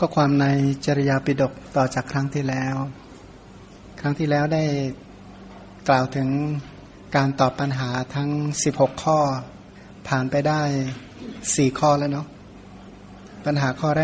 ก็ความในจริยาปิฎกต่อจากครั้งที่แล้ว ครั้งที่แล้วได้กล่าวถึงการตอบปัญหาทั้ง 16 ข้อ ผ่านไปได้ 4 ข้อแล้วเนาะปัญหาข้อแรก